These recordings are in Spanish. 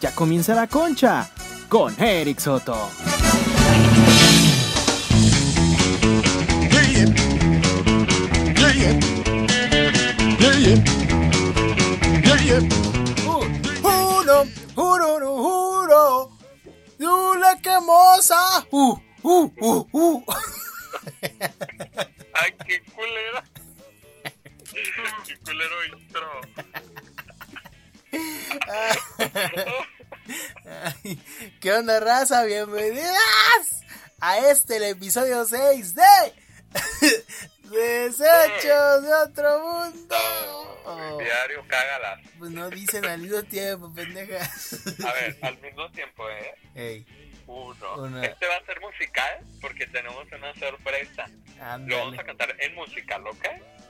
Ya comienza la concha con Eric Soto. Juro, juro, juro. Yula quemosa. Uh, uh, uh, uh. Ay, qué culera. Qué culero intro. Ay, ¿Qué onda, raza? Bienvenidas a este, el episodio 6 de Desechos de otro mundo. Oh, Diario, cágala. pues no dicen al mismo tiempo, pendejas. A ver, al mismo tiempo, ¿eh? Ey, Uno. Una. Este va a ser musical porque tenemos una sorpresa. Lo vamos a cantar en musical, ¿ok?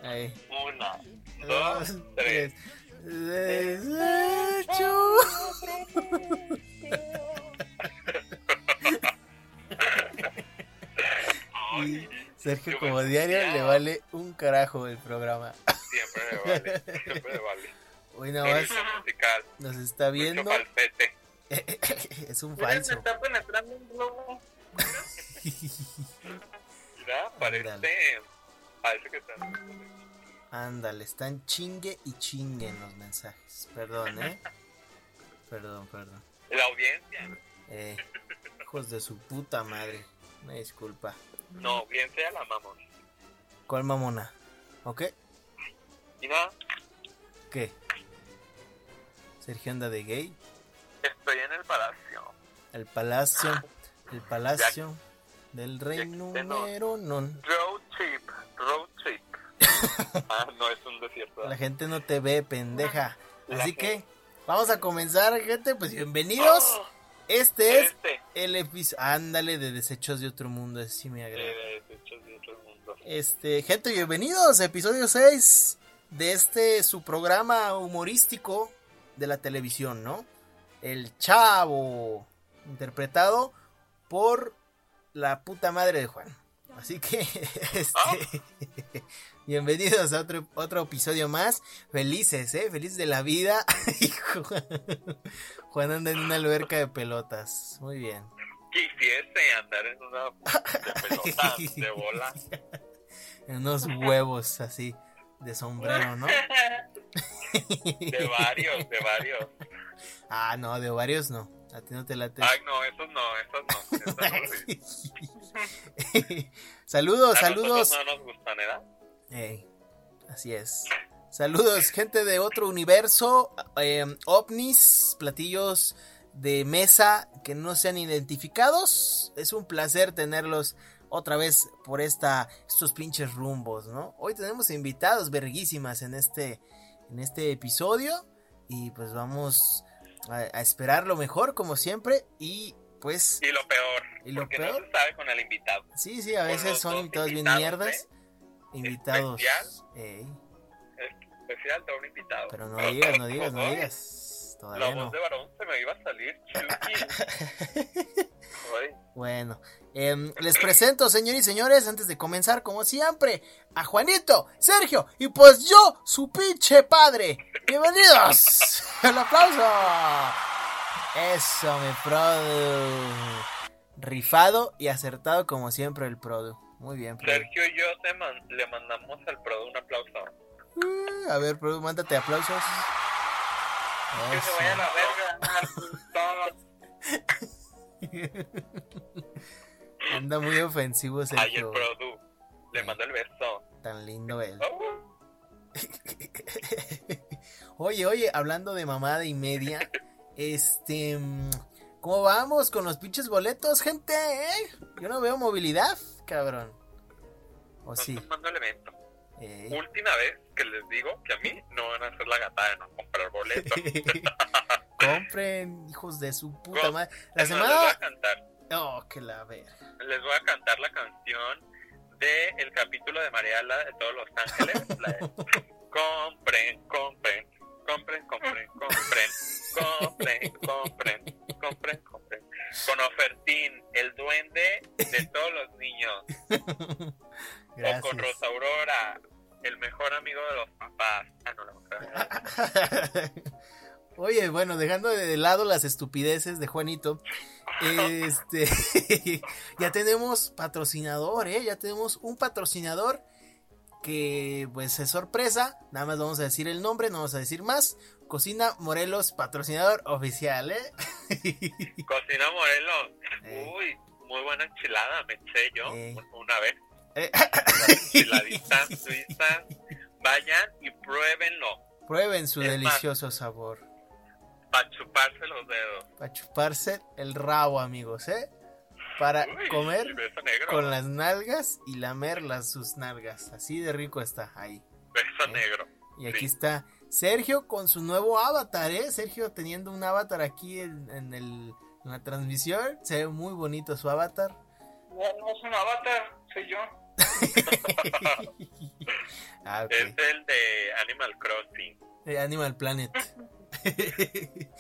Ey. Una, Dos, dos, tres. Desecho. Y Sergio, como diario, le vale un carajo el programa. Siempre me vale. Siempre me vale. Hoy nada más musical. nos está viendo. Es un me falso. está penetrando un globo. Mira, parece. Ándale. Parece que está. Ándale, están chingue y chingue en los mensajes. Perdón, ¿eh? Perdón, perdón. La audiencia. Eh, hijos de su puta madre. Una disculpa. No, bien sea la amamos. ¿Cuál mamona? ¿Ok? Y nada, ¿Qué? Sergio anda de gay. estoy en el palacio. El palacio. El palacio del rey no. número non. Trip. ah, no, es un desierto. La gente no te ve, pendeja. Así que vamos a comenzar, gente. Pues bienvenidos. Oh, Este es este. el episodio. Ándale, de Desechos de Otro Mundo. Ese sí me agrada. Eh, desechos de otro mundo. Este, gente, bienvenidos episodio 6 de este su programa humorístico de la televisión, ¿no? El Chavo, interpretado por la puta madre de Juan. Así que, este, bienvenidos a otro, otro episodio más. Felices, ¿eh? Felices de la vida. Juan, anda en una alberca de pelotas. Muy bien. Quisiese andar en una de pelota, de bola. En unos huevos así, de sombrero, ¿no? De varios, de varios. Ah, no, de varios no. A ti no te late. Ay, no, esos no, esos no. Esos no, sí. saludos, A saludos. no nos gustan, ¿verdad? Ey, así es. Saludos, gente de otro universo, eh, ovnis, platillos de mesa que no sean identificados. Es un placer tenerlos otra vez por esta, estos pinches rumbos, ¿no? Hoy tenemos invitados verguísimas en este, en este episodio y pues vamos a, a esperar lo mejor como siempre y pues Y lo peor. ¿Y lo porque peor? no se sabe con el invitado. sí, sí, a veces son dos invitados bien invitados, mierdas. Invitados. Especial. ey. Especial de un invitado. Pero no digas, no digas, no digas. La voz no. de varón se me iba a salir. Chucky. Bueno, em, les presento, señores y señores, antes de comenzar, como siempre, a Juanito, Sergio y pues yo, su pinche padre. Bienvenidos. El aplauso. Eso, mi produ. Rifado y acertado como siempre el produ. Muy bien, produ. Sergio y yo te man- le mandamos al Prodo un aplauso. Uh, a ver, produ, mándate aplausos. Que se vaya a la verga. todos. Anda muy ofensivo, Ay, el Sergio. Produ. Le mando el beso. Tan lindo él. Oh, Oye, oye, hablando de mamada y media, este, mm, ¿cómo vamos con los pinches boletos, gente? eh? Yo no veo movilidad, cabrón. ¿O Están sí? tomando el evento. Eh. Última vez que les digo que a mí no van a hacer la gatada de no comprar boletos. Compren, hijos de su puta madre. La más, les voy a semana... cantar. Oh, que la verga. Les voy a cantar la canción de el capítulo de Mariala de todos los ángeles. la de, compren, compren, compren, compren, compren, compren, compren, compren, compren. Con Ofertín, el duende de todos los niños. O con. Rosa Aurora, el mejor amigo de los papás. Ah, no. Oye, bueno, dejando de lado las estupideces de Juanito, este, ya tenemos patrocinador, ¿eh? Ya tenemos un patrocinador que pues es sorpresa, nada más vamos a decir el nombre, no vamos a decir más. Cocina Morelos, patrocinador oficial, ¿eh? Cocina Morelos. Eh. Uy, muy buena enchilada, me eché yo Eh. una vez. Eh, Enchiladitas suizas. Vayan y pruébenlo. Prueben su Es más. delicioso sabor. Para chuparse los dedos. Para chuparse el rabo, amigos, ¿eh? Para Uy, comer con las nalgas y lamer las sus nalgas. Así de rico está ahí. Beso Eh. negro. Y aquí Sí. está Sergio con su nuevo avatar, ¿eh? Sergio teniendo un avatar aquí en, en el, en la transmisión. Se ve muy bonito su avatar. No, no es un avatar, soy yo. Ah. Es el de Animal Crossing. Eh, Animal Planet.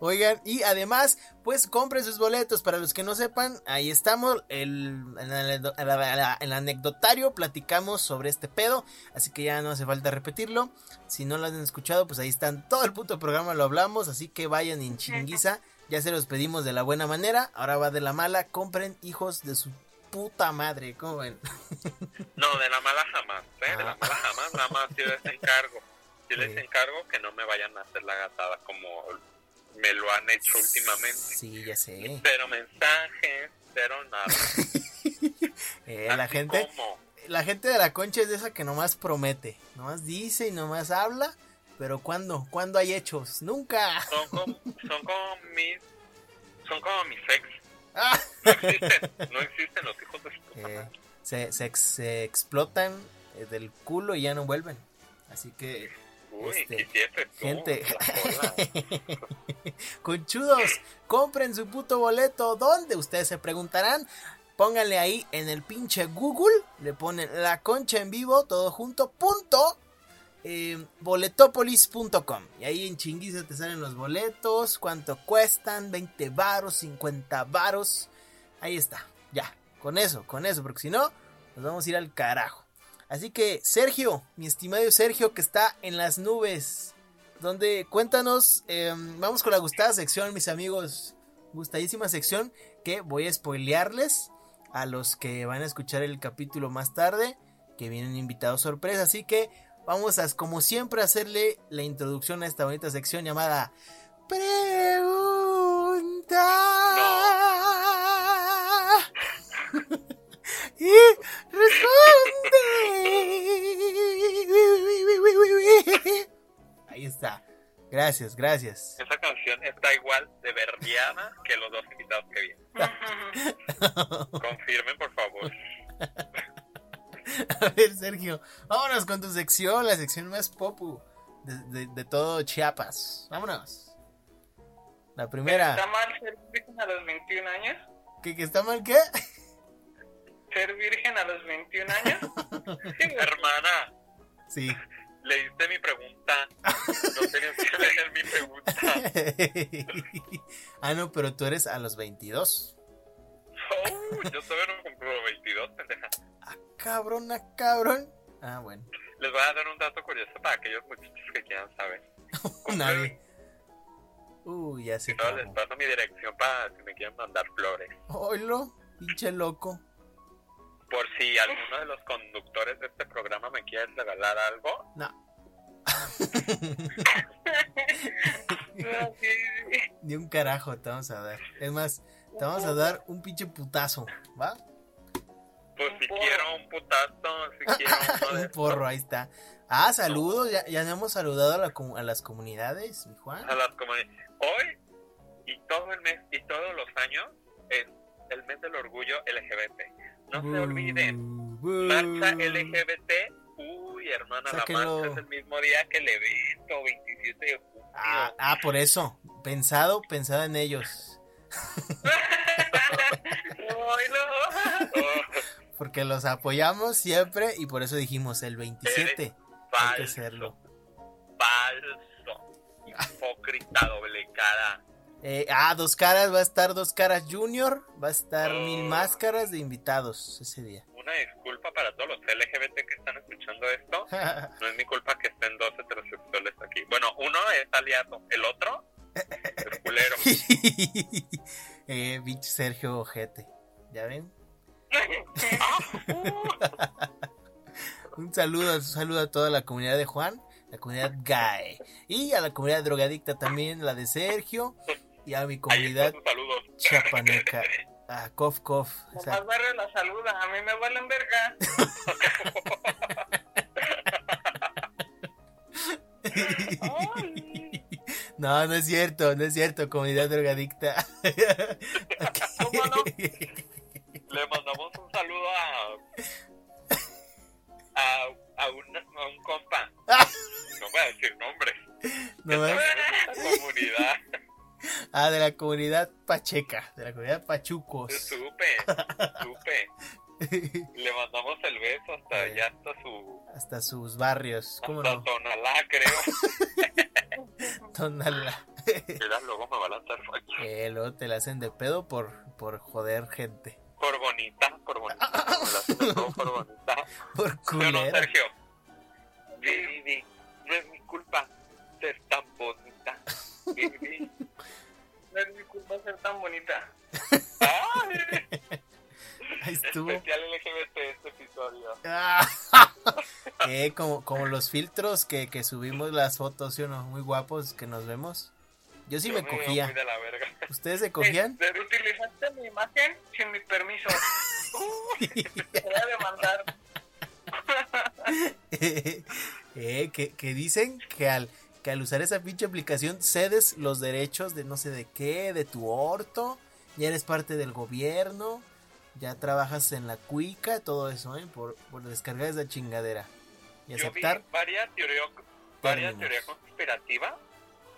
Oigan, y además, pues compren sus boletos. Para los que no sepan, ahí estamos. El, en, el, anecdotario platicamos sobre este pedo. Así que ya no hace falta repetirlo. Si no lo han escuchado, pues ahí están. Todo el puto programa lo hablamos. Así que vayan en chinguiza. Ya se los pedimos de la buena manera. Ahora va de la mala. Compren hijos de su puta madre. ¿Cómo ven? No, de la mala jamás, ¿eh? De Ah. la mala jamás, nada más sí les encargo. Sí les encargo que no me vayan a hacer la gatada como me lo han hecho últimamente. Sí, ya sé. Cero mensajes, cero nada. Eh, la gente. como, la gente de la concha es de esa que nomás promete, nomás dice y nomás habla, pero ¿cuándo? ¿Cuándo hay hechos? Nunca. son como, son como mis, son como mis ex. Ah. No existen, no existen los hijos de su Eh, se, se se explotan eh, del culo y ya no vuelven. Así que, Uy, este, tú, gente. conchudos, compren su puto boleto. ¿Dónde? Ustedes se preguntarán. Pónganle ahí en el pinche Google, le ponen la concha en vivo, todo junto, punto, eh, boletopolis.com. Y ahí en chinguiza te salen los boletos, cuánto cuestan, 20 varos, 50 varos. Ahí está, ya, con eso, con eso, porque si no, nos vamos a ir al carajo. Así que, Sergio, mi estimado Sergio, que está en las nubes, donde cuéntanos, eh, vamos con la gustada sección, mis amigos, gustadísima sección que voy a spoilearles a los que van a escuchar el capítulo más tarde, que vienen invitados sorpresa, así que vamos a, como siempre, a hacerle la introducción a esta bonita sección llamada Pregunta responde. Ahí está. Gracias, gracias. Esa canción está igual de verdeada que los dos invitados que vienen. Confirmen, por favor. A ver, Sergio, vámonos con tu sección, la sección más popu de, de- de todo Chiapas. Vámonos. La primera. ¿Está mal ser virgen a los 21 años? ¿Que, que está mal qué? ¿Ser virgen a los 21 años? Sí. Hermana, Sí. leíste mi pregunta. No tenías que leer mi pregunta. ah, no, pero tú eres a los 22. Oh, yo todavía no cumplo 22, pendeja. Ah, cabrón, ah, cabrón. Ah, bueno. Les voy a dar un dato curioso para aquellos muchachos que quieran saber. Nadie. Uy, ya Si se no, les paso mi dirección para si me quieren mandar flores. Oilo, pinche loco. Por si alguno de los conductores de este programa me quiere regalar algo, No, No, sí, sí. ni un carajo te vamos a dar. Es más, te vamos a dar un pinche putazo, ¿va? pues Un si quiero un putazo, si quiero de un porro, ahí está. Ah, saludos, ya, ya hemos saludado a, la a las comunidades, mi Juan. a las comunidades. Hoy y todo el mes y todos los años es el mes del orgullo LGBT. No se olviden, bu. marcha LGBT. Uy, hermana, la marcha es el mismo día que el evento, 27 de junio. Ah, ah, por eso. Pensado, pensado en ellos. Porque los apoyamos siempre y por eso dijimos el 27. Hay que falso, hacerlo. falso, hipócrita, doble cara. Eh, ah, dos caras, va a estar dos caras junior, va a estar Oh. mil máscaras de invitados ese día. Una disculpa para todos los LGBT que están escuchando esto. No es mi culpa que estén dos heterosexuales aquí. Bueno, uno es aliado, el otro Es culero. eh, pinche Sergio Ojete. ¿Ya ven? Un saludo, un saludo a toda la comunidad de Juan, la comunidad gay. Y a la comunidad drogadicta también, la de Sergio. Y a mi comunidad chapaneca. A Kof Kof. o Nomás sea, barrio la saluda, a mí me valen verga. No, no es cierto, no es cierto, comunidad drogadicta. ¿Cómo no? Le mandamos un saludo a. a, a, un, a un compa. No voy a decir nombre. No más. De la comunidad. Ah, de la comunidad pacheca, de la comunidad pachucos. Supe, supe. Le mandamos el beso hasta allá, hasta su. Hasta sus barrios, ¿cómo hasta no? Tonalá, creo. Tonala. Mira, luego me va a lanzar facha. Eh, luego te la hacen de pedo por, por joder gente. Por bonita, por bonita. me la hacen por bonita. Por ¿Sí o no, culera. Sergio? Vivi, no es mi culpa ser tan bonita. Vivi. Mi culpa ser tan bonita. Ahí estuvo. Especial LGBT este episodio. Eh, como, como los filtros que, que subimos las fotos, ¿sí o no? Muy guapos que nos vemos. Yo sí Yo me veo cogía. muy de la verga. ¿Ustedes se cogían? Este, Utilizaste mi imagen sin mi permiso. Te voy a demandar. eh, que, que dicen que al, que al usar esa pinche aplicación cedes los derechos de no sé de qué, de tu orto, ya eres parte del gobierno, ya trabajas en la cuica, todo eso, ¿eh? Por, por descargar esa chingadera. Y Yo vi aceptar. varias teorías varias conspirativas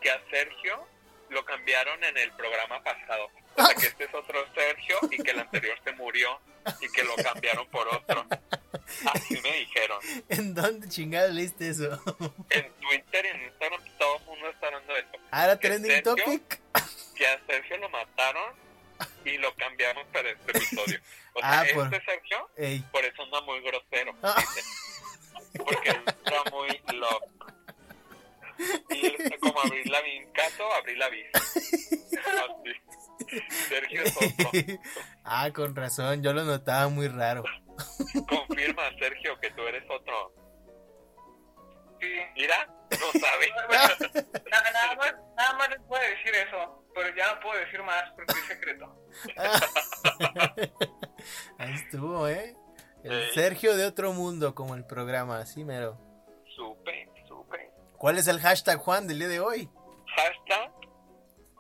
que a Sergio lo cambiaron en el programa pasado. O sea, que este es otro Sergio y que el anterior se murió y que lo cambiaron por otro. Así me dijeron. ¿En dónde chingada leíste eso? En Twitter y en Instagram todo el mundo está hablando de esto. Ahora ¿En trending serio? topic. Que a Sergio lo mataron y lo cambiaron para este episodio. O sea, Ah, por- este Sergio Ey. por eso anda muy grosero. Ah. Porque él está muy loco. Y él está como abrir la caso, abrir la vista. Sergio es otro. Ah, con razón, yo lo notaba muy raro. Confirma, Sergio, que tú eres otro. Sí. Mira, no sabe. Na- nada, más, nada más les puedo decir eso, pero ya no puedo decir más porque es secreto. Ahí estuvo, ¿eh? El. Sergio de otro mundo, como el programa, así mero. Supe, supe. ¿Cuál es el hashtag Juan del día de hoy? Hashtag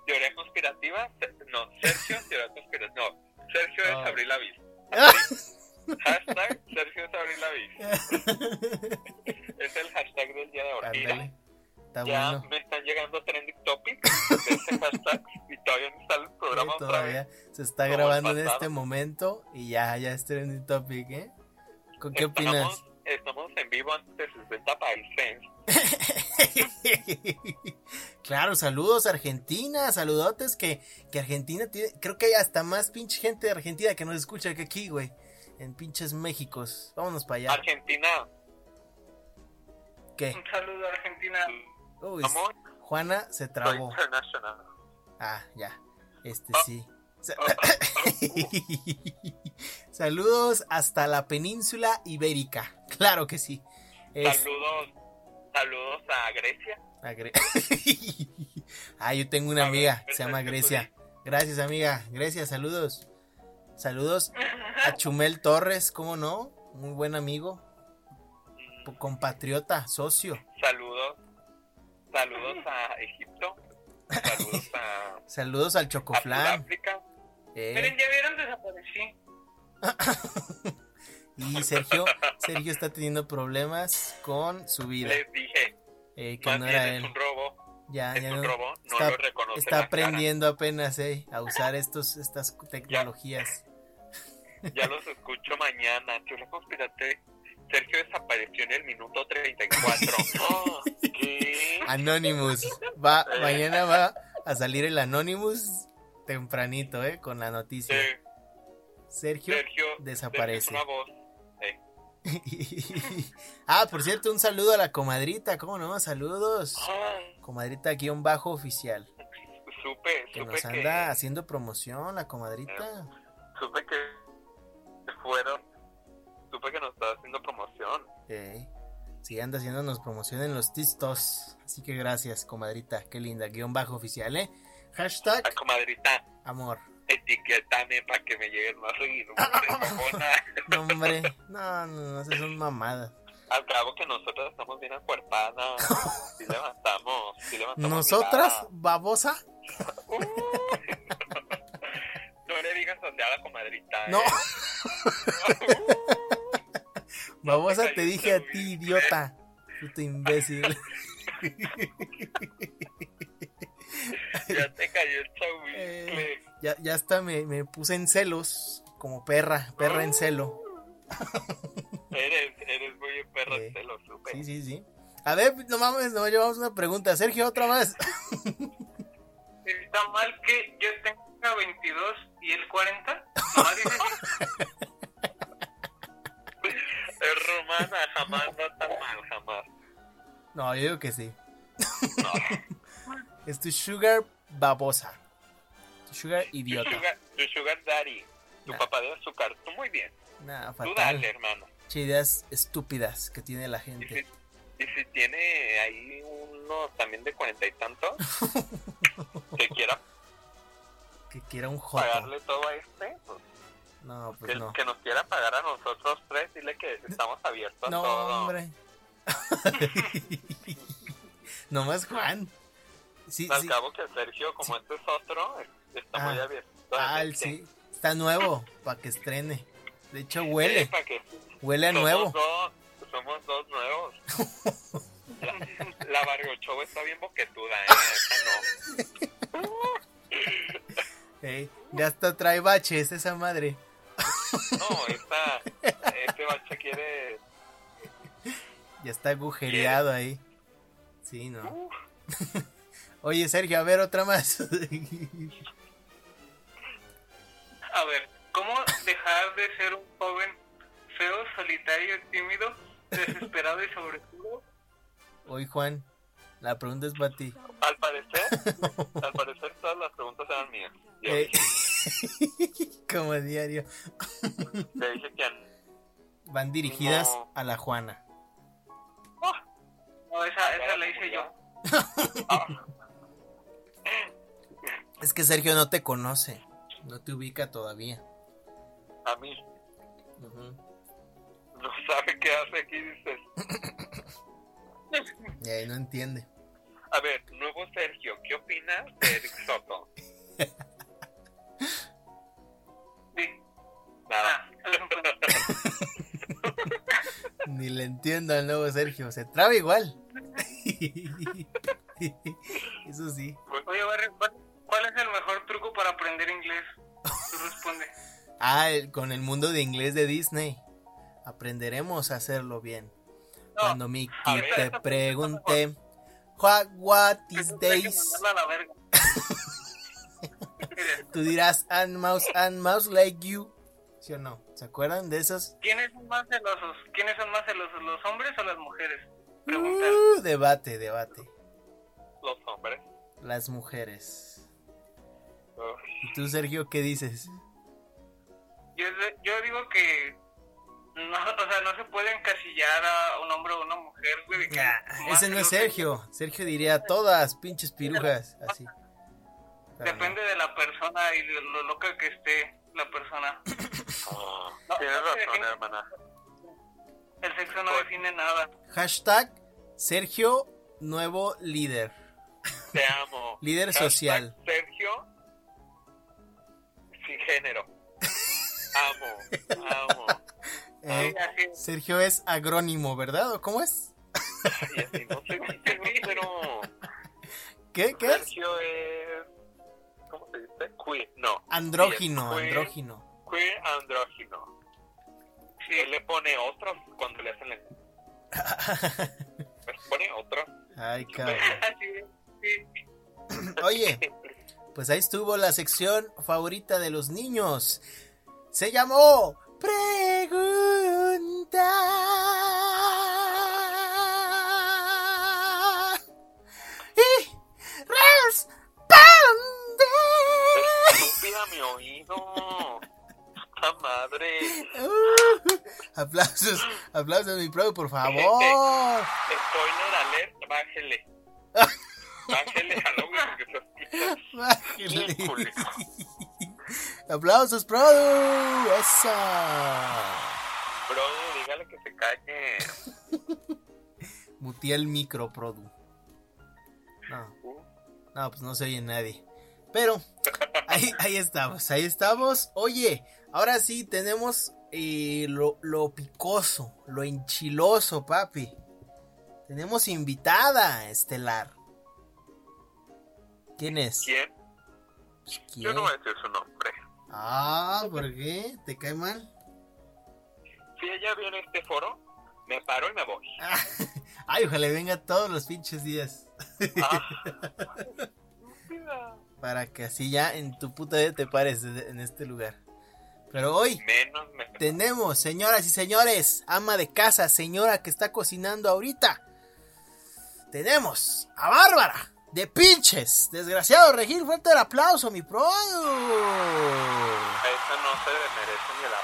teoría conspirativa. No, Sergio, teoría conspirativa. No, Sergio es Ah. vista. Hashtag Sergio es vista. Es el hashtag del día de hoy. Mira, ya bueno. me están llegando trending topics de ese hashtag y todavía no sale el programa Eh, otra todavía vez. se está el grabando en este momento y ya, ya es trending topic, ¿eh? ¿Con qué opinas? Estamos, en vivo antes de 60 países. claro, saludos Argentina, saludotes que, que Argentina tiene, creo que hay hasta más pinche gente de Argentina que nos escucha que aquí, güey. En pinches Méxicos. Vámonos para allá. Argentina, ¿Qué? Un saludo a Argentina. Uy, Juana se trabó. Ah, ya. Este Ah. sí. Sa- Oh, Saludos hasta la península ibérica. Claro que sí. Es- Saludos, saludos a Grecia. a Gre- ah, yo tengo una amiga, ¿qué se llama Grecia. Gracias, amiga. Grecia, saludos. Saludos a Chumel Torres, ¿cómo no? Muy buen amigo, compatriota, socio. Saludos, saludos a Egipto. Saludos a, Saludos al Chocoflan. Sudáfrica. eh. Miren, ya vieron, desaparecí. Y Sergio, Sergio está teniendo problemas con su vida. Les dije, eh, que más no bien era es él. un robo. Ya, Es ya un no. robo, no está, lo reconoce. está cara. aprendiendo apenas eh, a usar estos, estas tecnologías. Ya los escucho mañana. Teoría conspirante. Sergio desapareció en el minuto 34. Oh, ¿Qué? Anonymous. Va, mañana va a salir el Anonymous tempranito, eh, con la noticia. Sergio, Sergio desaparece. Sergio es una voz. Eh, ah, por cierto, un saludo a la comadrita, ¿cómo no? Saludos. ay, Comadrita guion bajo oficial. Que supe nos que, anda haciendo promoción la comadrita. supe que fueron, supe que nos estaba haciendo promoción. Ey, Sí, anda haciéndonos promoción en los tistos. Así que gracias, comadrita. Qué linda. Guión bajo oficial, ¿eh? Hashtag A comadrita, amor. Etiquetame para que me lleguen más mamona. No, hombre. No, no, no, esas son mamadas. Al cabo que nosotros estamos bien acuerpadas. Si levantamos, sí levantamos. ¿Nosotras, mirada. babosa? Uh. no le digas donde a la comadrita. No. ¿eh? Babosa te dije a ti, idiota. Puto imbécil. ya te cayó el Eh. Ya, ya hasta me, me puse en celos. Como perra, perra en celo. Eres, eres muy perro, Eh, te lo supe. Sí, sí, sí. A ver, no mames, no llevamos una pregunta. Sergio, otra más. Está mal que yo tenga 22 y él 40. Nomás Es romana, jamás no tan mal, jamás. No, yo digo que sí. No, Es tu sugar babosa. Tu sugar tu idiota. sugar, tu sugar daddy, tu Nah. papá de azúcar, tú muy bien. Nah, Tú fatal. dale, hermano. Che, ideas estúpidas que tiene la Y si, gente. y si tiene ahí uno también de cuarenta y tantos, que quiera Que quiera un joto. pagarle todo a este, pues, No, que, pues no. que nos quiera pagar a nosotros tres, dile que estamos abiertos a No, todo. hombre. Nomás Juan. Sí, Al sí. cabo que Sergio, como este es otro, está Ah. muy abierto. Ah, gente. sí. Está nuevo para que estrene. De hecho, huele. que Huele a somos nuevo. Dos, somos dos nuevos. La, la Bargochova está bien boquetuda, ¿eh? No. Ya hasta trae baches esa madre. No, esta, este bache quiere... Ya está agujereado ahí. Sí, no. Oye, Sergio, a ver otra más. A ver, ¿cómo dejar de ser un joven feo, solitario, tímido, desesperado y sobre todo? Oye, Juan, la pregunta es para ti. Al parecer, al parecer todas las preguntas eran mías. Eh, como diario. le dije que... Van dirigidas No. a la Juana. No, esa, esa la hice yo. Ah, Es que Sergio no te conoce. No te ubica todavía. a mí no sabe qué hace aquí, dices. Y ahí no entiende. A ver, nuevo Sergio, ¿qué opinas de Eric Soto? Sí. Nada. Ni le entiendo al nuevo Sergio. Se traba igual. Eso sí. Oye, Barry, ¿cuál, es el mejor aprender inglés? Tú responde. Ah, el- con el mundo de inglés de Disney. Aprenderemos a hacerlo bien. No, Cuando Mickey ver. te pregunte, what, what is days? Tú dirás, and mouse, and mouse like you. ¿Sí o no? ¿Se acuerdan de esos? ¿Quiénes son más celosos? ¿Quiénes son más celosos, los hombres o las mujeres? Uh, debate, debate. Los hombres. Las mujeres. ¿Y tú, Sergio, qué dices? Yo, yo digo que no, o sea, no se puede encasillar a un hombre o una mujer, güey. Ah, ese no es. Sergio. Sergio diría todas, pinches pirujas. Así. Depende de la persona y de lo loca que esté la persona. ah, No, Tienes no razón, hermana. El sexo no define nada. Hashtag Sergio, nuevo líder. Te amo. Líder Hashtag social. Sergio, sin género. Amo, amo. Eh, Sí. Sergio es agrónimo, ¿verdad? ¿O cómo es? Y así no sé, pero ¿Qué? ¿Qué? Sergio es. ¿Cómo se dice? Queer. No. Andrógino, Sí, queer, andrógino. Queer andrógino. Sí. Él le pone otros cuando le hacen la. Les pone otro. Ay, cabrón. Sí. Oye, pues ahí estuvo la sección favorita de los niños. Se llamó Pregunta y responde. a mi oído. ¡Puta madre! Uh, aplausos, aplausos, mi pro, por favor. Spoiler alert, bájele. Bájele a Aplausos, Produ. Esa. Bro, dígale que se calle. Muteé el micro, Produ. No, no, pues no se oye nadie. Pero ahí, ahí estamos, ahí estamos. Oye, ahora sí tenemos eh, lo, lo picoso, lo enchiloso, papi. Tenemos invitada estelar. ¿Quién es? ¿Quién? Yo no voy a decir su nombre. Ah, ¿por qué? ¿Te cae mal? Si ella viene a este foro, me paro y me voy. Ay, ojalá venga todos los pinches días. Ah, Para que así ya en tu puta vida te pares en este lugar. Pero hoy menos me... tenemos, señoras y señores, ama de casa, señora que está cocinando ahorita. Tenemos a Bárbara de pinches. Desgraciado Regil, fuerte el aplauso, mi pro. A esa no se le merece ni el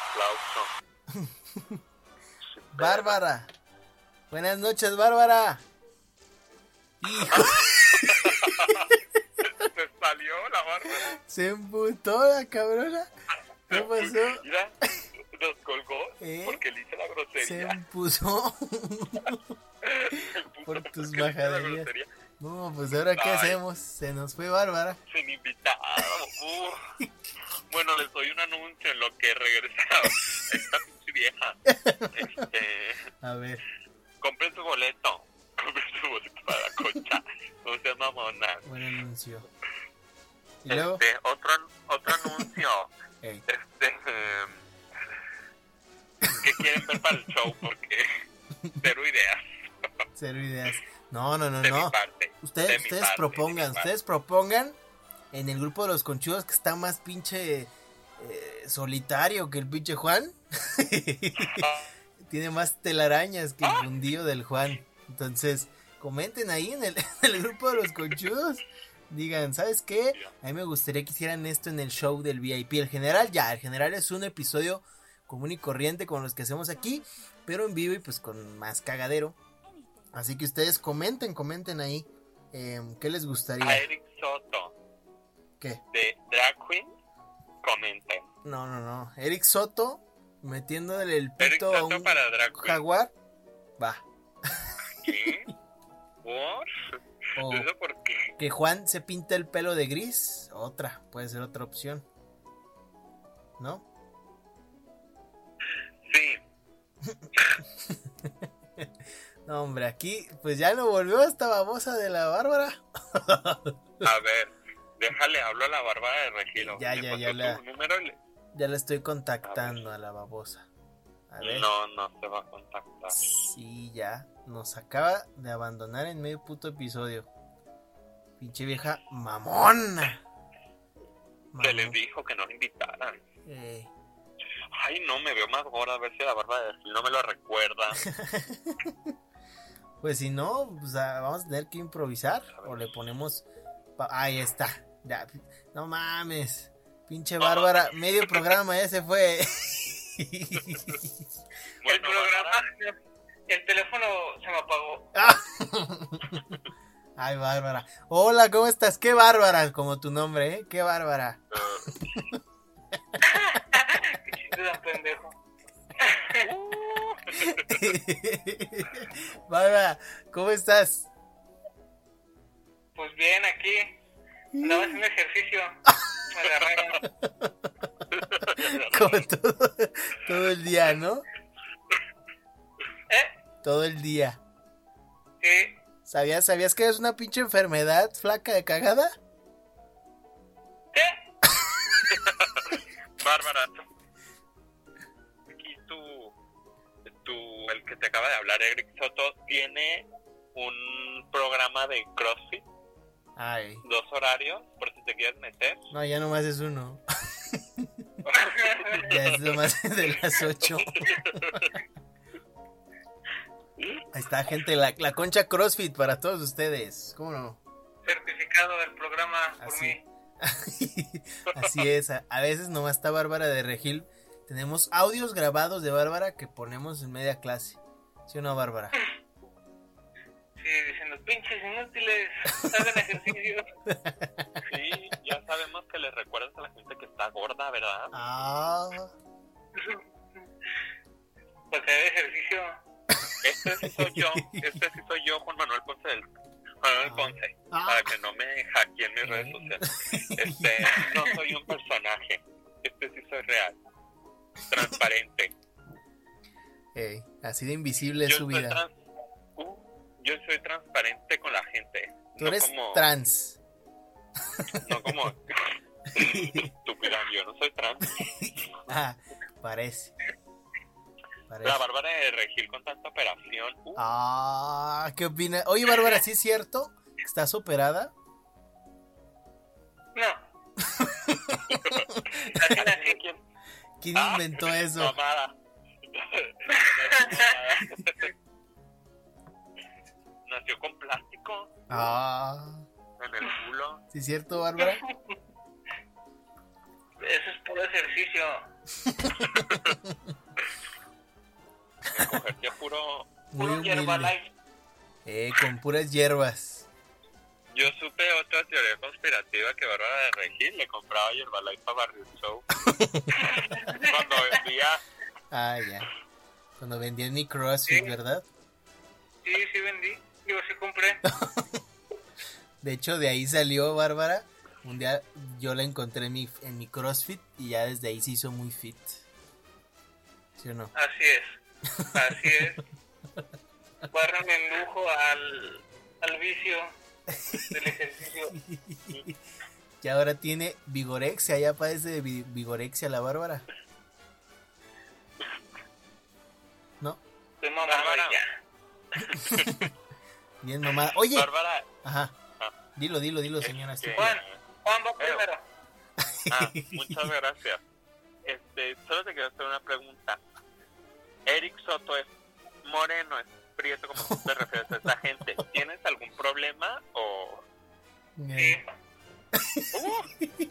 aplauso. Bárbara. Buenas noches, Bárbara. Hijo, Se salió la barba. se emputó la cabrona. ¿Qué pasó? Mira, nos colgó ¿Eh? porque le hice la Se grosería. empuzó. por Puto, tus porque No, pues ahora qué Ay. hacemos? Se nos fue Bárbara. Sin invitado. Uf. Bueno, les doy un anuncio en lo que regresaba esta pinche vieja. Este, A ver. compren su boleto. Compren su boleto para la concha. No sean mamonas. Buen anuncio. Y luego. Este, otro, otro anuncio. Este, em, ¿Qué quieren ver para el show? Porque cero ideas cero ideas. No, no, no, de mi no. parte. de Ustedes, mi ustedes parte, propongan, ustedes propongan en el grupo de los conchudos que está más pinche eh, solitario que el pinche Juan. Tiene más telarañas que el fundillo del Juan. Entonces, comenten ahí en el, en el grupo de los conchudos. Digan, ¿sabes qué? A mí me gustaría que hicieran esto en el show del VIP. El general ya, el general es un episodio común y corriente con los que hacemos aquí, pero en vivo y pues con más cagadero. Así que ustedes comenten, comenten ahí. em, ¿Qué les A gustaría? Eric Soto ¿Qué? de Drag Queen, comenten. No, no, no. Eric Soto metiéndole el pito a un para Drag Queen. jaguar. Va. ¿Qué? ¿Por? O ¿Eso por qué? que Juan se pinta el pelo de gris. Otra, puede ser otra opción. ¿No? Sí, No, hombre, aquí pues ya no volvió esta babosa de la Bárbara. a ver, déjale, hablo a la Bárbara de Regilo. Ya, ya, ya la- Ya la estoy contactando a la babosa. A ver. No, no se va a contactar. Sí, ya. Nos acaba de abandonar en medio puto episodio. Pinche vieja mamona. Se les dijo que no la invitaran. Eh, Ay, no, me veo más gorda. A ver si la Bárbara de no me lo recuerda. pues si no, pues, ah, vamos a tener que improvisar. O le ponemos. Ahí está. Ya. No mames. Pinche Bárbara. Medio programa ya se fue. el programa, el teléfono se me apagó. Ay, Bárbara. Hola, ¿cómo estás? Qué Bárbara, como tu nombre, ¿eh? Qué Bárbara. Qué chiste tan pendejo. Bárbara, ¿cómo estás? Pues bien, aquí. Andaba haciendo ejercicio. Me agarraron. Como todo, todo el día, ¿no? ¿Eh? Todo el día. Sí. ¿Sabías, ¿Sabías que es una pinche enfermedad flaca de cagada? ¿Qué? Bárbara, el que te acaba de hablar, Eric Soto, tiene un programa de CrossFit, Ay, dos horarios, por si te quieres meter. no, ya nomás es uno. Ya es nomás de las 8. Ahí está, gente, la, la concha CrossFit para todos ustedes. ¿Cómo no? Certificado del programa por Así. mí. Así es, a, a veces nomás está Bárbara de Regil. Tenemos audios grabados de Bárbara que ponemos en media clase. ¿Sí o no, Bárbara? Sí, diciendo, pinches inútiles, hagan ejercicio. Sí, ya sabemos que le recuerdas a la gente que está gorda, ¿verdad? Ah, Pues hacer ejercicio. Este sí soy yo, este sí soy yo, Juan Manuel Ponce del Juan Manuel Ponce, Ah. para que no me hackeen mis redes sociales. Este, no soy un personaje, este sí soy real, transparente. así de invisible es Yo su soy, vida. trans- uh, yo soy transparente con la gente, Tú no eres como, trans. no como estúpida, yo no soy trans. Ah, parece. Parece. La Bárbara de Regil con tanta operación, uh, Ah, ¿qué opinas? Oye, Bárbara, ¿sí es cierto? ¿Estás operada? No. ¿Quién Ah, inventó eso? Mamada. Nació con plástico Ah, en el culo. ¿sí es cierto, Bárbara? Eso es puro ejercicio. Cogerte puro. Puro humilde. Herbalife. Eh, con puras hierbas. Yo supe otra teoría conspirativa que Bárbara de Regil le compraba Herbalife a Barrio Show. Cuando vendía. Ah, ya. Cuando vendían mi CrossFit, Sí. ¿verdad? Sí, sí vendí. Digo, sí compré. De hecho, de ahí salió Bárbara. Un día yo la encontré en mi, en mi CrossFit y ya desde ahí se hizo muy fit. ¿Sí o no? Así es. Así es. Barra me indujo al, al vicio del ejercicio. Y ahora tiene vigorexia, ya padece de vi- vigorexia la Bárbara. ¿No? Estoy ya. Bien mamada. Oye, Bárbara. ajá. Dilo, dilo, dilo, señora. este, Juan, Juan va primero. Ah, muchas gracias. Este, solo te quiero hacer una pregunta. Eric Soto es moreno, es prieto, como tú te refieres a esa gente. ¿Tienes algún problema o...? Eh, Uh.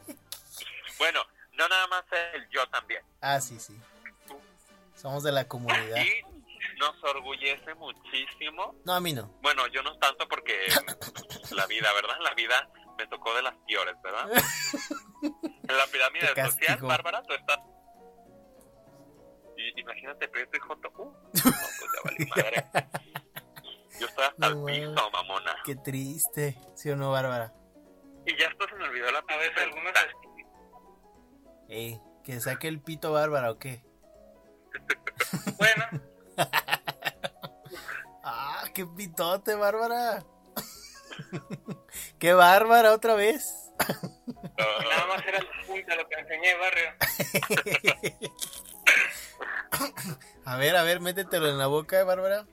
Bueno, no nada más él, yo también. Ah, sí, sí. Somos de la comunidad. Y nos orgullece muchísimo. No, a mí no. Bueno, yo no tanto porque la vida, ¿verdad? La vida me tocó de las peores, ¿verdad? En la pirámide social. Bárbara, tú estás... Y, imagínate, Prieto y Joto. Uh, no, pues ya valí madre. Yo estoy hasta No, el piso, mamona. Qué triste. ¿Sí o no, Bárbara? Y ya esto se me olvidó la A veces algunos. Eh, que saque el pito Bárbara o qué. Bueno, Ah, qué pitote, Bárbara. qué bárbara otra vez. nada más era la punta lo que enseñé, barrio. A ver, a ver, métetelo en la boca, Bárbara.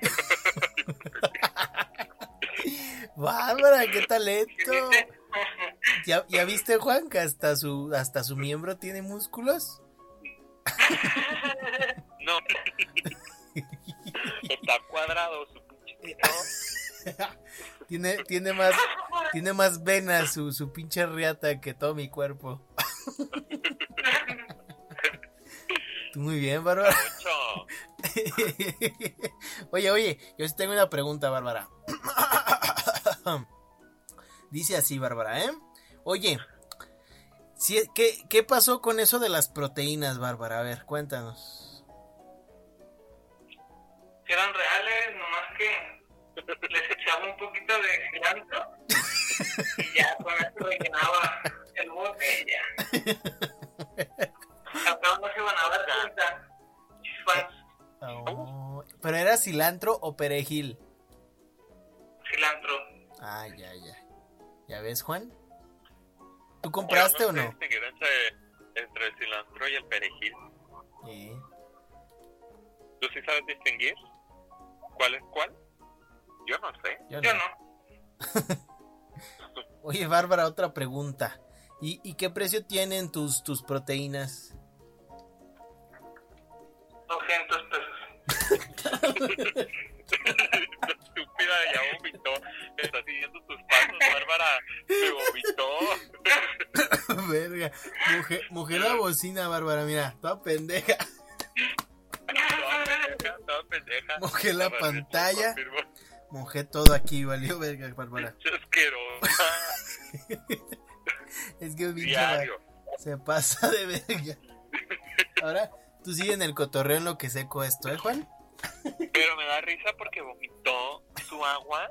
Bárbara, qué talento. ¿Ya, ¿Ya viste, Juan, que hasta su, hasta su miembro tiene músculos? no. Está cuadrado su pinche pito. Tiene, tiene más, tiene más venas su, su pinche riata que todo mi cuerpo. Muy bien, Bárbara. Oye, oye, yo sí tengo una pregunta, Bárbara. Dice así, Bárbara, ¿eh? Oye, si, ¿qué, ¿qué pasó con eso de las proteínas, Bárbara? A ver, cuéntanos. Si eran reales, nomás que les echaba un poquito de cilantro y ya con eso rellenaba el bote y ya. Se van a dar cuenta. Chispas, Oh, ¿Pero era cilantro o perejil? cilantro. Ah, ya, ya. ¿Ya ves, Juan? ¿Tú compraste o no? sé distinguir Entre, entre el cilantro y el perejil. Eh, ¿Tú sí sabes distinguir? ¿Cuál es cuál? Yo no sé. yo Yo no. no. Oye, Bárbara, otra pregunta. ¿Y, y qué precio tienen tus, tus proteínas? 200 pesos. Estúpida, ya vomitó. Está siguiendo tus pasos, Bárbara. Se vomitó. Verga. Mujer, mujer la bocina, Bárbara, mira, toda pendeja. Toda pendeja, toda pendeja. Mojé la pantalla. Mojé todo aquí, valió verga, Bárbara. Asquerosa. Es que pinche Diario. se pasa de verga. Ahora, tú sigue en el cotorreo en lo que seco esto, ¿eh, Juan? Pero me da risa porque vomitó su agua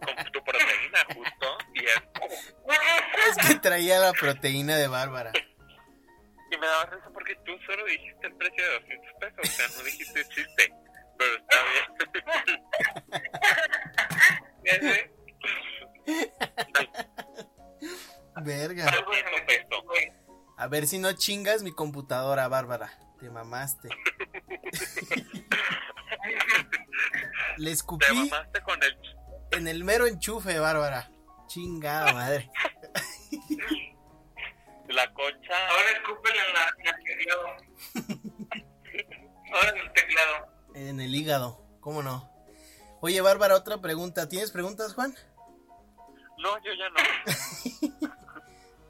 con tu proteína justo y, es, Es que traía la proteína de Bárbara. y me daba risa porque tú solo dijiste el precio de 200 pesos, o sea, no dijiste chiste, pero está bien. Verga. A ver si no chingas mi computadora, Bárbara. Te mamaste. Le Te escupí mamaste con el en el mero enchufe, Bárbara. Chingada madre. la concha. Ahora escúpele en, la, en el teclado. Ahora en el teclado. En el hígado. ¿Cómo no? Oye, Bárbara, otra pregunta. ¿Tienes preguntas, Juan? No, yo ya no.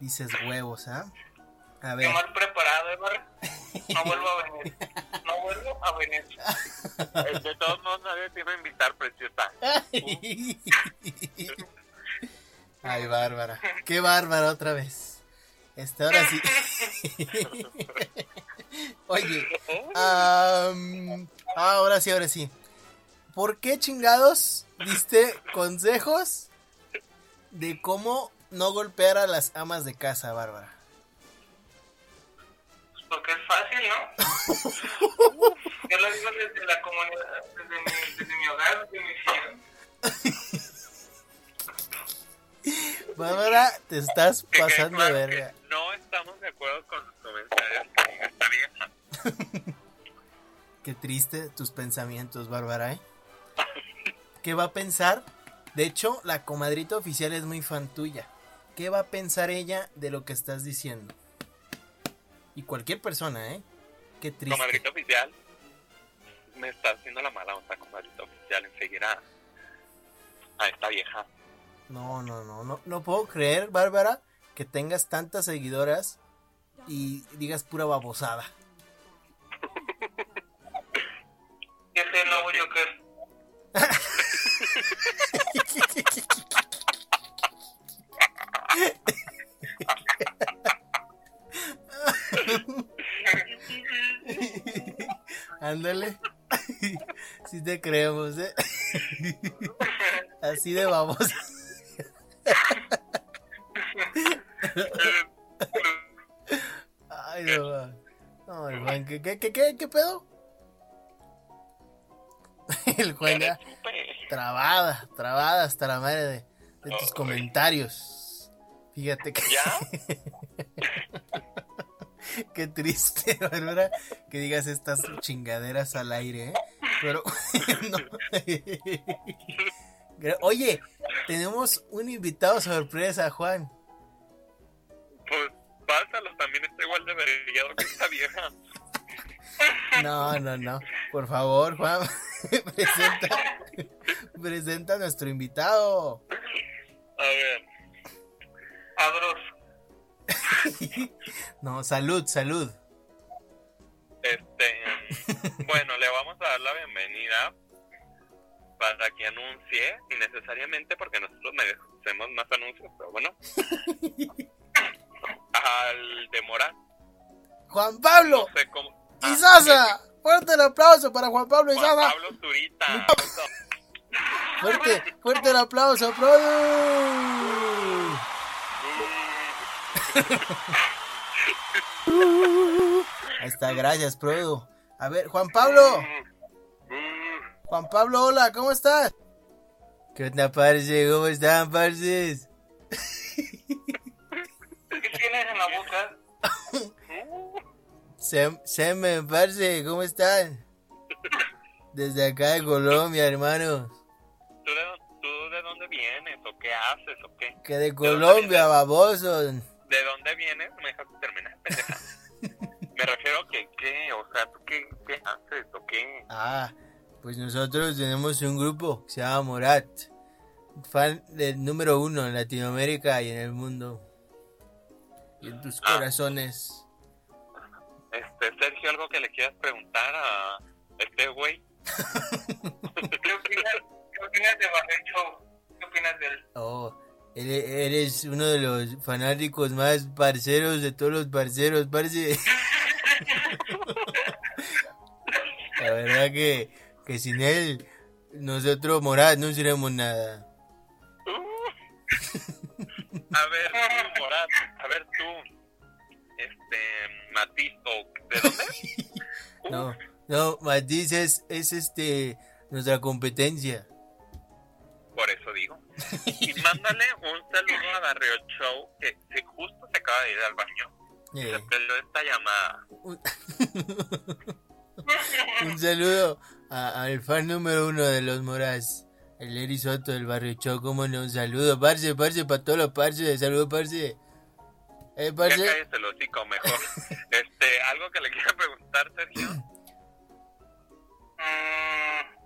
Dices huevos, ¿ah? A Qué mal preparado, Eduardo. No vuelvo a venir. No vuelvo a venir. Eh, De todos modos, nadie te iba a invitar, preciosa. Ay, Bárbara. Qué Bárbara otra vez. Este, ahora sí. Oye, am, ahora sí, ahora sí. ¿Por qué chingados diste consejos de cómo no golpear a las amas de casa, Bárbara? Porque es fácil, ¿no? Yo lo digo desde la comunidad, desde mi, desde mi hogar, desde mi cielo. Bárbara, te estás pasando de verga. No estamos de acuerdo con los comentarios que vieja. Qué triste tus pensamientos, Bárbara, ¿eh? ¿Qué va a pensar? De hecho, la comadrita oficial es muy fan tuya. ¿Qué va a pensar ella de lo que estás diciendo? Y cualquier persona, ¿eh? Qué triste. Comadrita oficial, me está haciendo la mala onda, comadrita oficial, en seguir a, a esta vieja. No, no, no, no, no puedo creer, Bárbara, que tengas tantas seguidoras y digas pura babosada. Ese es nuevo Joker. Ándale. Sí te creemos, ¿eh? Así de babosa. Ay, no. No, el Juan, ¿qué, qué, qué, qué, pedo? El Juan ya trabada, trabada hasta la madre de, de tus comentarios. Fíjate que ¿Ya? qué triste, Bárbara, que digas estas chingaderas al aire, ¿eh? Pero, no. Oye, tenemos un invitado sorpresa, Juan. Pues pásalo, también está igual de vergueado que esta vieja. No, no, no. Por favor, Juan, presenta, presenta a nuestro invitado. A ver, Adros. No, salud, salud. este. Bueno, le vamos a dar la bienvenida para que anuncie, innecesariamente porque nosotros merecemos más anuncios, pero bueno. Al de Juan Pablo no sé cómo. ah, Izaza. Fuerte el aplauso para Juan Pablo Juan Izaza. Pablo Zurita. Fuerte, fuerte el aplauso, produ. Ahí está, gracias, produ. A ver, Juan Pablo. Juan Pablo, hola, ¿cómo estás? ¿Qué onda, parce? ¿Cómo están, parces? ¿Qué tienes en la boca? Sem, Semen, parce, ¿cómo están? Desde acá de Colombia, hermanos. ¿Tú de, dó- ¿Tú de dónde vienes o qué haces o qué? Que de Colombia, baboso. ¿De dónde vienes? Me dejas terminar, pendeja. Me refiero a que, ¿qué? O sea, ¿tú qué, qué haces o qué? Ah, pues nosotros tenemos un grupo que se llama Morat. fan del número uno en Latinoamérica y en el mundo. Y en tus Ah. corazones. Este, Sergio, algo que le quieras preguntar a este güey. ¿Qué opinas, qué opinas de Barrio Show? ¿Qué opinas de él? Oh, ere- eres uno de los fanáticos más parceros de todos los parceros, parce. La verdad que, que sin él, nosotros Morat no seremos nada. A ver, tú, Morat, a ver tú, este, Matiz, o ¿de dónde? No, no, Matiz es, es este, nuestra competencia. Por eso digo. Y mándale un saludo a Barrio Show, que justo se acaba de ir al baño. Y Eh, se peló esta llamada. un, saludo a- al fan número uno de los Moras, el Eri Soto del barrio Cho, cómo no, un saludo, parce, parce, para todos los parces, saludo, parce. Eh, Ya parce, cállese el hocico mejor. Este, algo que le quiero preguntar, Sergio. Mm,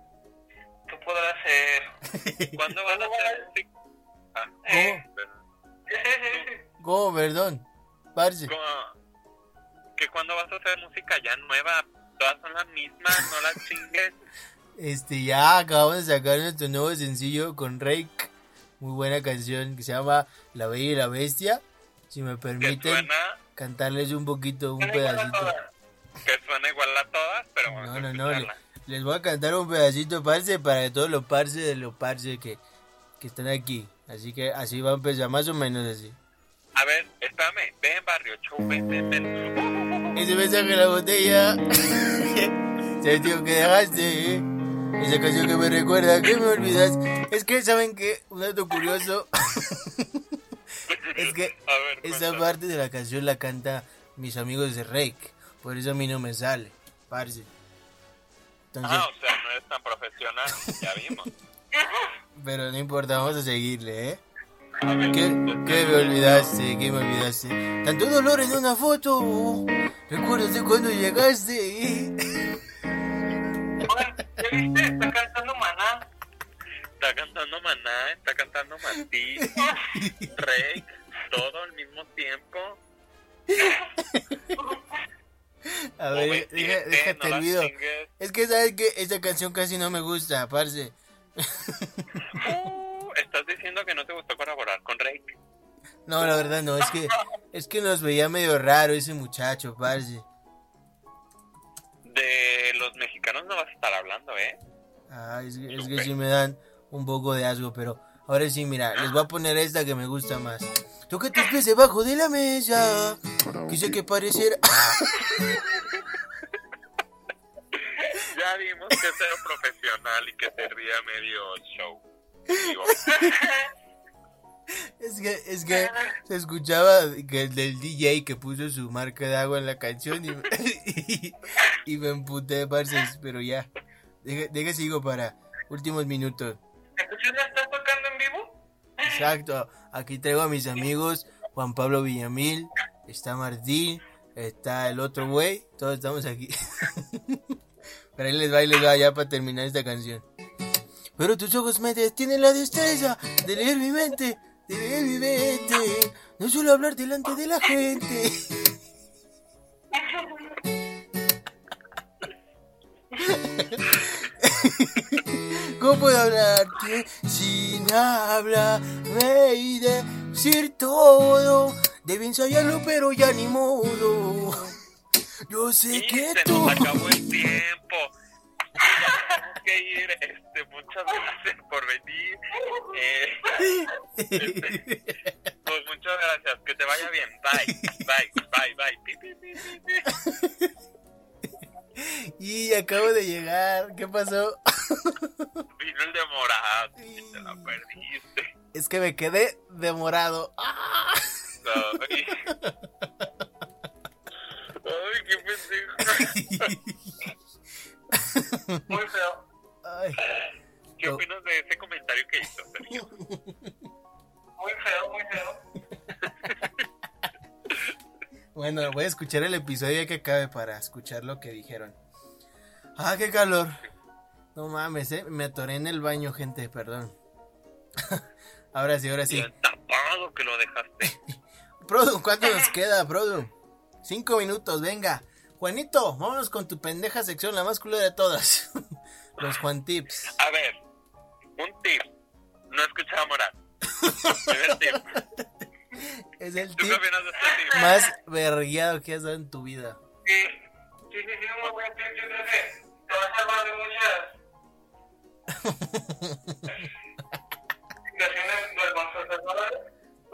¿Qué podrá ser? ¿Cuándo van a hacer música? Ah, Eh. ¿cómo, perdón? Parce, ¿cómo- que cuando vas a hacer música ya nueva, todas son las mismas, no las chingues. este, ya acabamos de sacar nuestro nuevo sencillo con Rake, muy buena canción que se llama La Bella y la Bestia. Si me permiten cantarles un poquito, un pedacito. que suena igual a todas, pero vamos No, a no, no. Les voy a cantar un pedacito, parce, para todos los parces de los parces que, que están aquí. Así que así va a empezar, más o menos así. A ver, espérame, ven Barrio Show, ven, ven, ven. Ese mensaje en la botella. Se tío que dejaste, ¿eh? Esa canción que me recuerda que me olvidas. Es que, ¿saben qué? Un dato curioso. es que ver, esa parte de la canción la canta mis amigos de Rake. Por eso a mí no me sale, parce. Entonces, Ah, o sea, no eres tan profesional, ya vimos. pero no importa, vamos a seguirle, ¿eh? A ver, ¿Qué, qué me olvidaste? ¿Qué me olvidaste? Tanto dolor en una foto. ¿Recuerdas de cuando llegaste? Oigan, ¿ya viste? Está cantando Maná. está cantando Maná, está cantando Matiz, Rake, todo al mismo tiempo. A ver, deja- déjate olvido. chingues. Es que sabes que esa canción casi no me gusta, parce. Uh, estás diciendo que no te gustó colaborar con Rake. No, la verdad no, es que es que nos veía medio raro ese muchacho, parce. De los mexicanos no vas a estar hablando, ¿eh? Ay, es, que- es que sí me dan un poco de asco, pero ahora sí, mira, les voy a poner esta que me gusta más. Toca tus pies debajo de la mesa. Quise que pareciera. Ya vimos que era profesional y que servía medio show. Es que, es que se escuchaba que el del DJ que puso su marca de agua en la canción y, me- y, y me emputé, parce, pero ya. Deja, deja sigo para últimos minutos. ¿Escuchas Exacto, aquí traigo a mis amigos Juan Pablo Villamil, está Martín, está el otro güey, todos estamos aquí. Pero ahí les va y les va ya para terminar esta canción. Pero tus ojos me detienen la destreza de leer mi mente, de leer mi mente. No suelo hablar delante de la gente. ¿Cómo puedo hablarte sin hablarme y decir todo? Debe ensayarlo, pero ya ni modo. Yo sé y que se tú. nos acabó el tiempo. Tenemos que ir. Este, muchas gracias por venir. Eh, este, pues muchas gracias. Que te vaya bien. Bye. Bye. Bye. Bye. Y acabo de llegar. ¿Qué pasó? Vino el de morado. Y te la perdiste. Es que me quedé demorado. ¡Ah! Ay, Ay qué pendejo. Muy feo. Ay. ¿Qué No. opinas de ese comentario que hizo, Sergio? Muy feo, muy feo. Bueno, voy a escuchar el episodio que acabe para escuchar lo que dijeron. Ah, qué calor. No mames, eh. Me atoré en el baño, gente, perdón. Ahora sí, ahora sí. Bien tapado que lo dejaste. Produ, ¿cuánto nos queda, Produ? Cinco minutos, venga. Juanito, vámonos con tu pendeja sección, la más culera de todas. Los Juan Tips. A ver, un tip. No escuchaba a Morat. Primer tip. Es el ¿Tú tip más vergueado que has dado en tu vida. Sí, sí, sí, sí, muy buen tip. Yo creo que te va a salvar de muchas.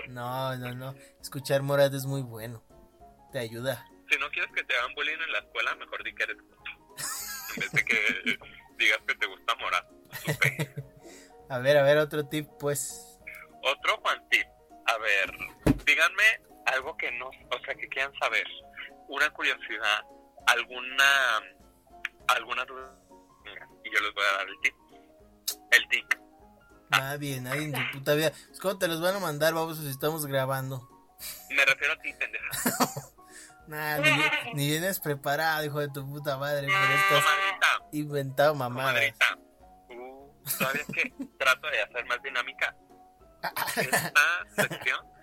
No, no, no. Escuchar Morat es muy bueno. Te ayuda. Si no quieres que te hagan bullying en la escuela, mejor di que eres En vez de que digas que te gusta. Supe. A ver, a ver, otro tip, pues. Otro Juan tip. A ver, díganme algo que no, o sea, que quieran saber. Una curiosidad, alguna, alguna duda. Y yo les voy a dar el tip. El tip. Nadie, nadie en tu puta vida. ¿Cómo te los van a mandar, vamos, si estamos grabando? Me refiero a ti, pendeja. Nah, ni, ni vienes preparado, hijo de tu puta madre. Pero estás inventado mamadas. comadrita. Uh, ¿Sabes qué? Trato de hacer más dinámica esta sección.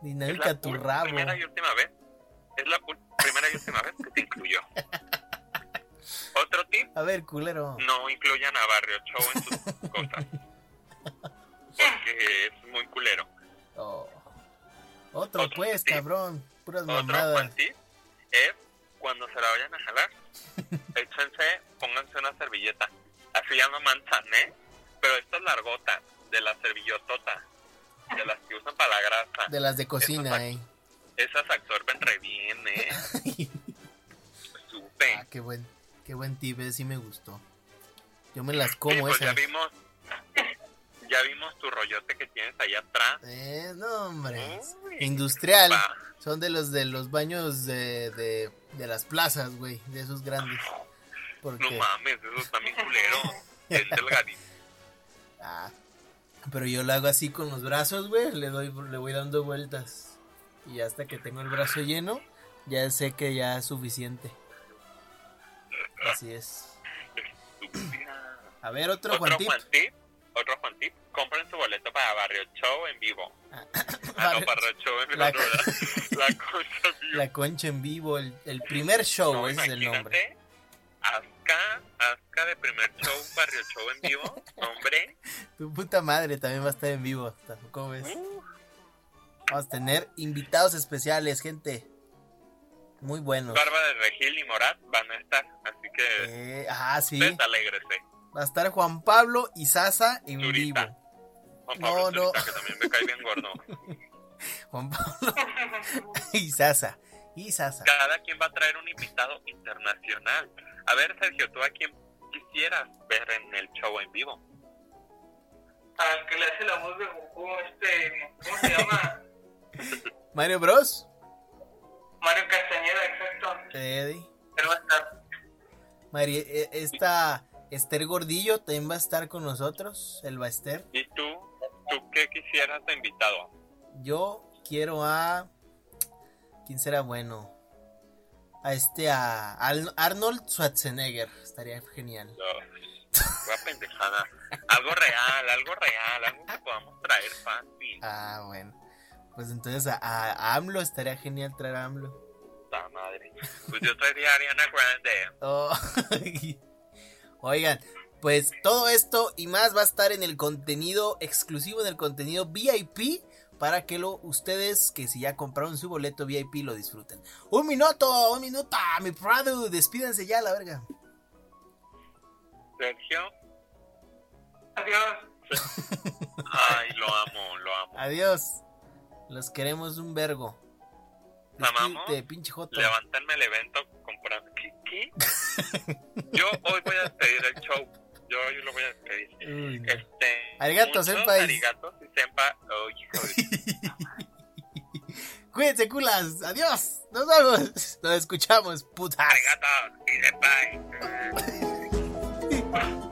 Es Dinámica la tu rabo. primera y última vez. Es la primera y última vez que te incluyo. Otro tip, A ver, culero. no incluyan a Barrio Show en sus cosas. Porque es muy culero. Oh. Otro, Otro pues, tip. cabrón. Puras Otro mamadas. Tip es cuando se la vayan a jalar, échense, pónganse una servilleta. Así llama manzané, pero esta es largota, de la servillotota, de las que usan para la grasa. De las de cocina, eh. Esas absorben re bien, ¿eh? Supe. Ah, qué buen, qué buen tip, ese sí me gustó. Yo me las Sí, como pues ya esas. vimos, ya vimos tu rollote que tienes ahí atrás. Eh, no, hombre. Uy. Industrial. Va. Son de los de los baños de, de, de las plazas, güey. De esos grandes. No mames, eso está bien culero. Bien delgadito. Ah, pero yo lo hago así con los brazos, güey. Le doy, le voy dando vueltas. Y hasta que tengo el brazo lleno, ya sé que ya es suficiente. Así es. A ver, otro, Otro Juan Tip. Juan Tip, otro Juan Tip, compren su boleto para Barrio Show en vivo. Ah, no, Barrio Show en vivo, La-. La cosa en vivo. La concha en vivo, el, el primer show, No, ese es el nombre. Azca, Azca de primer show, Barrio Show en vivo, hombre. Tu puta madre también va a estar en vivo. ¿Cómo ves? Uh, Vamos a tener invitados especiales, gente. Muy buenos. Barba de Regil y Morat van a estar, así que Eh, ah, sí. alégrese. Va a estar Juan Pablo y Sasa en vivo. Juan No, Pablo no. Zurita, que también me cae bien gordo. Juan Pablo y Sasa. Y Sasa. Cada quien va a traer un invitado internacional. A ver, Sergio, ¿tú a quién quisieras ver en el show en vivo? Al que le hace la voz de Goku, este, ¿cómo se llama? Mario Bros. Mario Castañeda, exacto. Eddie. Él va a estar. Mari, eh, esta Esther Gordillo también va a estar con nosotros. El Esther. ¿Y tú? ¿Tú qué quisieras de invitado? Yo quiero a. ¿Quién será bueno? A este, a Arnold Schwarzenegger. Estaría genial. No, fue pendejada. Algo real, algo real, algo que podamos traer fácil. Ah, bueno. Pues entonces a AMLO estaría genial traer a AMLO. La madre. Pues yo traería a Ariana Grande. Oh. Oigan, pues todo esto y más va a estar en el contenido exclusivo, en el contenido VIP, para que lo ustedes, que si ya compraron su boleto VIP, lo disfruten. Un minuto, un minuto, mi Prado, despídense ya, la verga. Sergio. Adiós. Ay, lo amo, lo amo. Adiós. Los queremos un vergo. ¿Amamos? Despídete, pinche joto. Levántenme el evento comprando. ¿Qué? ¿Qué? Yo hoy voy a despedir el show. Yo hoy lo voy a despedir. Uy, no. Este. Arigato, senpai. Arigato, senpa. Oh, hijo Cuídense, culas. Adiós. Nos vemos. Nos escuchamos, putas. Arigato, senpai.